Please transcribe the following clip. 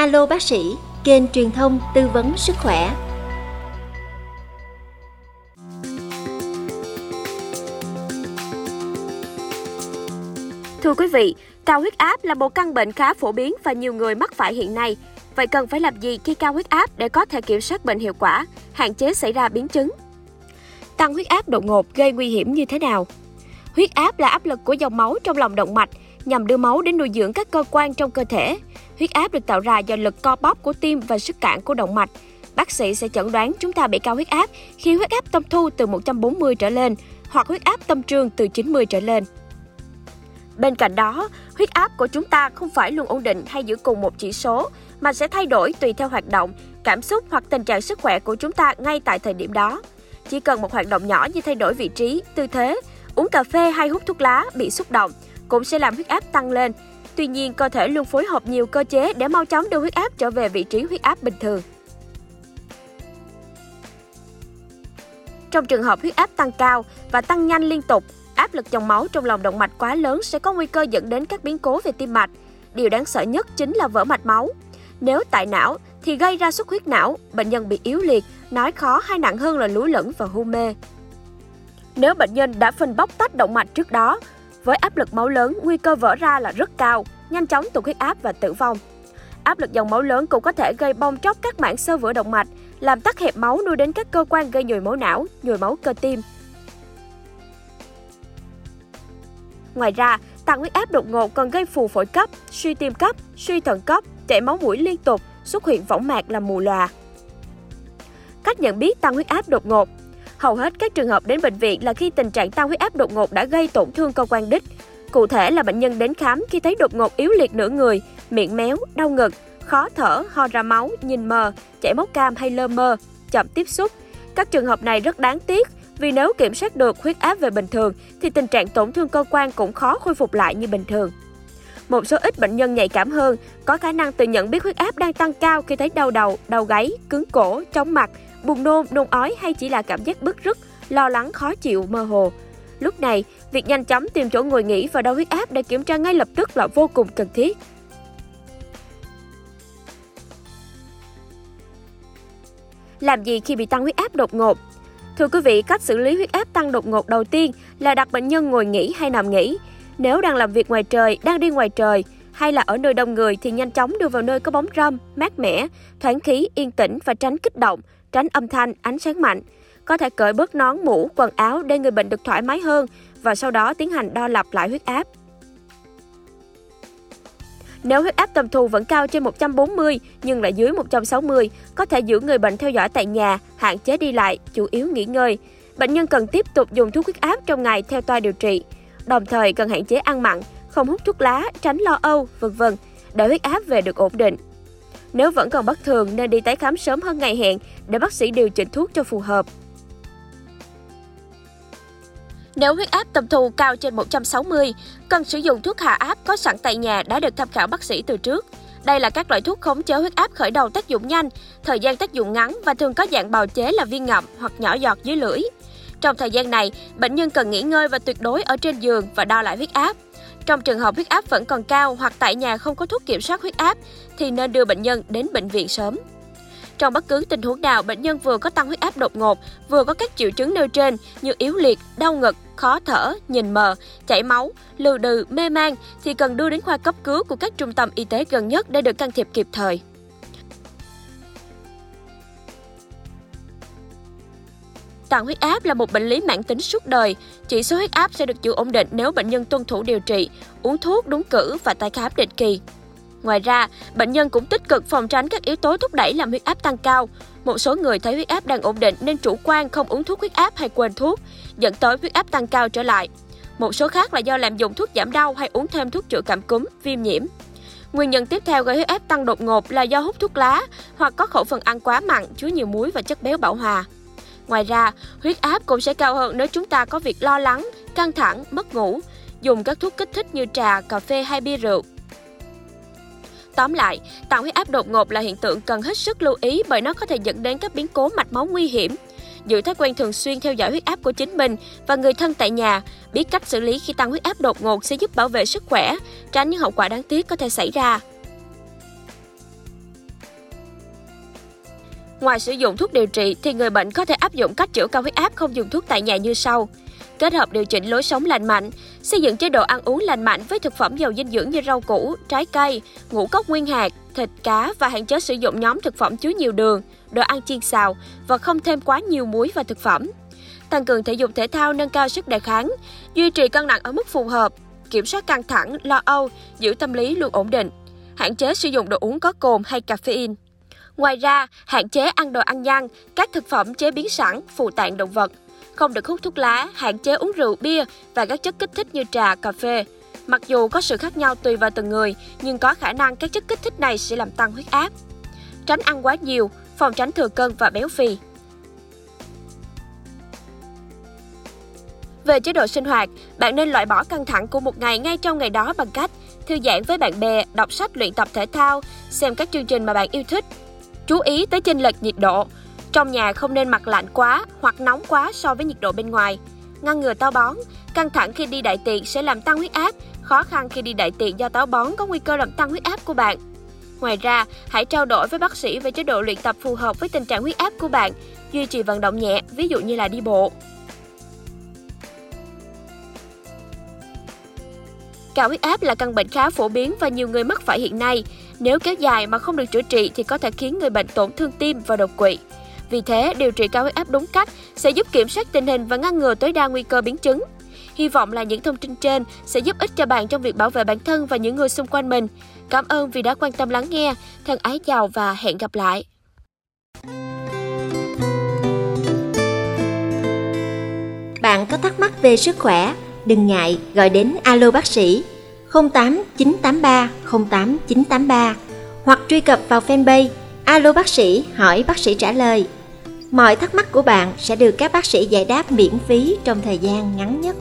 Alo bác sĩ, kênh truyền thông tư vấn sức khỏe. Thưa quý vị, cao huyết áp là một căn bệnh khá phổ biến và nhiều người mắc phải hiện nay. Vậy cần phải làm gì khi cao huyết áp để có thể kiểm soát bệnh hiệu quả, hạn chế xảy ra biến chứng? Tăng huyết áp đột ngột gây nguy hiểm như thế nào? Huyết áp là áp lực của dòng máu trong lòng động mạch nhằm đưa máu đến nuôi dưỡng các cơ quan trong cơ thể. Huyết áp được tạo ra do lực co bóp của tim và sức cản của động mạch. Bác sĩ sẽ chẩn đoán chúng ta bị cao huyết áp khi huyết áp tâm thu từ 140 trở lên hoặc huyết áp tâm trương từ 90 trở lên. Bên cạnh đó, huyết áp của chúng ta không phải luôn ổn định hay giữ cùng một chỉ số, mà sẽ thay đổi tùy theo hoạt động, cảm xúc hoặc tình trạng sức khỏe của chúng ta ngay tại thời điểm đó. Chỉ cần một hoạt động nhỏ như thay đổi vị trí, tư thế, uống cà phê hay hút thuốc lá bị xúc động cũng sẽ làm huyết áp tăng lên. Tuy nhiên, cơ thể luôn phối hợp nhiều cơ chế để mau chóng đưa huyết áp trở về vị trí huyết áp bình thường. Trong trường hợp huyết áp tăng cao và tăng nhanh liên tục, áp lực dòng máu trong lòng động mạch quá lớn sẽ có nguy cơ dẫn đến các biến cố về tim mạch. Điều đáng sợ nhất chính là vỡ mạch máu. Nếu tại não thì gây ra xuất huyết não, bệnh nhân bị yếu liệt, nói khó hay nặng hơn là lú lẫn và hôn mê. Nếu bệnh nhân đã phình bóc tách động mạch trước đó, với áp lực máu lớn, nguy cơ vỡ ra là rất cao, nhanh chóng tụt huyết áp và tử vong. Áp lực dòng máu lớn cũng có thể gây bong tróc các mảng sơ vữa động mạch, làm tắc hẹp máu nuôi đến các cơ quan gây nhồi máu não, nhồi máu cơ tim. Ngoài ra, tăng huyết áp đột ngột còn gây phù phổi cấp, suy tim cấp, suy thận cấp, chảy máu mũi liên tục, xuất hiện võng mạc làm mù lòa. Cách nhận biết tăng huyết áp đột ngột Hầu hết các trường hợp đến bệnh viện là khi tình trạng tăng huyết áp đột ngột đã gây tổn thương cơ quan đích. Cụ thể là bệnh nhân đến khám khi thấy đột ngột yếu liệt nửa người, miệng méo, đau ngực, khó thở, ho ra máu, nhìn mờ, chảy máu cam hay lơ mơ, chậm tiếp xúc. Các trường hợp này rất đáng tiếc vì nếu kiểm soát được huyết áp về bình thường thì tình trạng tổn thương cơ quan cũng khó khôi phục lại như bình thường. Một số ít bệnh nhân nhạy cảm hơn có khả năng tự nhận biết huyết áp đang tăng cao khi thấy đau đầu, đau gáy, cứng cổ, chóng mặt, buồn nôn, nôn ói hay chỉ là cảm giác bức rứt, lo lắng, khó chịu, mơ hồ. Lúc này, việc nhanh chóng tìm chỗ ngồi nghỉ và đo huyết áp để kiểm tra ngay lập tức là vô cùng cần thiết. Làm gì khi bị tăng huyết áp đột ngột? Thưa quý vị, cách xử lý huyết áp tăng đột ngột đầu tiên là đặt bệnh nhân ngồi nghỉ hay nằm nghỉ. Nếu đang làm việc ngoài trời, đang đi ngoài trời hay là ở nơi đông người thì nhanh chóng đưa vào nơi có bóng râm, mát mẻ, thoáng khí, yên tĩnh và tránh kích động, tránh âm thanh, ánh sáng mạnh. Có thể cởi bớt nón, mũ, quần áo để người bệnh được thoải mái hơn và sau đó tiến hành đo lặp lại huyết áp. Nếu huyết áp tầm thu vẫn cao trên 140 nhưng lại dưới 160, có thể giữ người bệnh theo dõi tại nhà, hạn chế đi lại, chủ yếu nghỉ ngơi. Bệnh nhân cần tiếp tục dùng thuốc huyết áp trong ngày theo toa điều trị. Đồng thời cần hạn chế ăn mặn, không hút thuốc lá, tránh lo âu, vân vân để huyết áp về được ổn định. Nếu vẫn còn bất thường nên đi tái khám sớm hơn ngày hẹn để bác sĩ điều chỉnh thuốc cho phù hợp. Nếu huyết áp tâm thu cao trên 160, cần sử dụng thuốc hạ áp có sẵn tại nhà đã được tham khảo bác sĩ từ trước. Đây là các loại thuốc khống chế huyết áp khởi đầu tác dụng nhanh, thời gian tác dụng ngắn và thường có dạng bào chế là viên ngậm hoặc nhỏ giọt dưới lưỡi. Trong thời gian này, bệnh nhân cần nghỉ ngơi và tuyệt đối ở trên giường và đo lại huyết áp. Trong trường hợp huyết áp vẫn còn cao hoặc tại nhà không có thuốc kiểm soát huyết áp thì nên đưa bệnh nhân đến bệnh viện sớm. Trong bất cứ tình huống nào, bệnh nhân vừa có tăng huyết áp đột ngột, vừa có các triệu chứng nêu trên như yếu liệt, đau ngực, khó thở, nhìn mờ, chảy máu, lừ đừ, mê man thì cần đưa đến khoa cấp cứu của các trung tâm y tế gần nhất để được can thiệp kịp thời. Tăng huyết áp là một bệnh lý mãn tính suốt đời. Chỉ số huyết áp sẽ được giữ ổn định nếu bệnh nhân tuân thủ điều trị, uống thuốc đúng cử và tái khám định kỳ. Ngoài ra, bệnh nhân cũng tích cực phòng tránh các yếu tố thúc đẩy làm huyết áp tăng cao. Một số người thấy huyết áp đang ổn định nên chủ quan không uống thuốc huyết áp hay quên thuốc, dẫn tới huyết áp tăng cao trở lại. Một số khác là do lạm dụng thuốc giảm đau hay uống thêm thuốc chữa cảm cúm, viêm nhiễm. Nguyên nhân tiếp theo gây huyết áp tăng đột ngột là do hút thuốc lá hoặc có khẩu phần ăn quá mặn, chứa nhiều muối và chất béo bão hòa. Ngoài ra, huyết áp cũng sẽ cao hơn nếu chúng ta có việc lo lắng, căng thẳng, mất ngủ, dùng các thuốc kích thích như trà, cà phê hay bia rượu. Tóm lại, tăng huyết áp đột ngột là hiện tượng cần hết sức lưu ý bởi nó có thể dẫn đến các biến cố mạch máu nguy hiểm. Giữ thói quen thường xuyên theo dõi huyết áp của chính mình và người thân tại nhà, biết cách xử lý khi tăng huyết áp đột ngột sẽ giúp bảo vệ sức khỏe, tránh những hậu quả đáng tiếc có thể xảy ra. Ngoài sử dụng thuốc điều trị thì người bệnh có thể áp dụng cách chữa cao huyết áp không dùng thuốc tại nhà như sau. Kết hợp điều chỉnh lối sống lành mạnh, xây dựng chế độ ăn uống lành mạnh với thực phẩm giàu dinh dưỡng như rau củ, trái cây, ngũ cốc nguyên hạt, thịt cá và hạn chế sử dụng nhóm thực phẩm chứa nhiều đường, đồ ăn chiên xào và không thêm quá nhiều muối vào thực phẩm. Tăng cường thể dục thể thao nâng cao sức đề kháng, duy trì cân nặng ở mức phù hợp, kiểm soát căng thẳng, lo âu, giữ tâm lý luôn ổn định. Hạn chế sử dụng đồ uống có cồn hay caffeine. Ngoài ra, hạn chế ăn đồ ăn nhăn, các thực phẩm chế biến sẵn, phụ tạng động vật. Không được hút thuốc lá, hạn chế uống rượu, bia và các chất kích thích như trà, cà phê. Mặc dù có sự khác nhau tùy vào từng người, nhưng có khả năng các chất kích thích này sẽ làm tăng huyết áp. Tránh ăn quá nhiều, phòng tránh thừa cân và béo phì. Về chế độ sinh hoạt, bạn nên loại bỏ căng thẳng của một ngày ngay trong ngày đó bằng cách thư giãn với bạn bè, đọc sách luyện tập thể thao, xem các chương trình mà bạn yêu thích. Chú ý tới chênh lệch nhiệt độ. Trong nhà không nên mặc lạnh quá hoặc nóng quá so với nhiệt độ bên ngoài. Ngăn ngừa táo bón, căng thẳng khi đi đại tiện sẽ làm tăng huyết áp, khó khăn khi đi đại tiện do táo bón có nguy cơ làm tăng huyết áp của bạn. Ngoài ra, hãy trao đổi với bác sĩ về chế độ luyện tập phù hợp với tình trạng huyết áp của bạn, duy trì vận động nhẹ, ví dụ như là đi bộ. Cao huyết áp là căn bệnh khá phổ biến và nhiều người mắc phải hiện nay. Nếu kéo dài mà không được chữa trị thì có thể khiến người bệnh tổn thương tim và đột quỵ. Vì thế, điều trị cao huyết áp đúng cách sẽ giúp kiểm soát tình hình và ngăn ngừa tối đa nguy cơ biến chứng. Hy vọng là những thông tin trên sẽ giúp ích cho bạn trong việc bảo vệ bản thân và những người xung quanh mình. Cảm ơn vì đã quan tâm lắng nghe. Thân ái chào và hẹn gặp lại. Bạn có thắc mắc về sức khỏe, đừng ngại gọi đến alo bác sĩ 08 983 08 983 hoặc truy cập vào fanpage alo bác sĩ hỏi bác sĩ trả lời. Mọi thắc mắc của bạn sẽ được các bác sĩ giải đáp miễn phí trong thời gian ngắn nhất.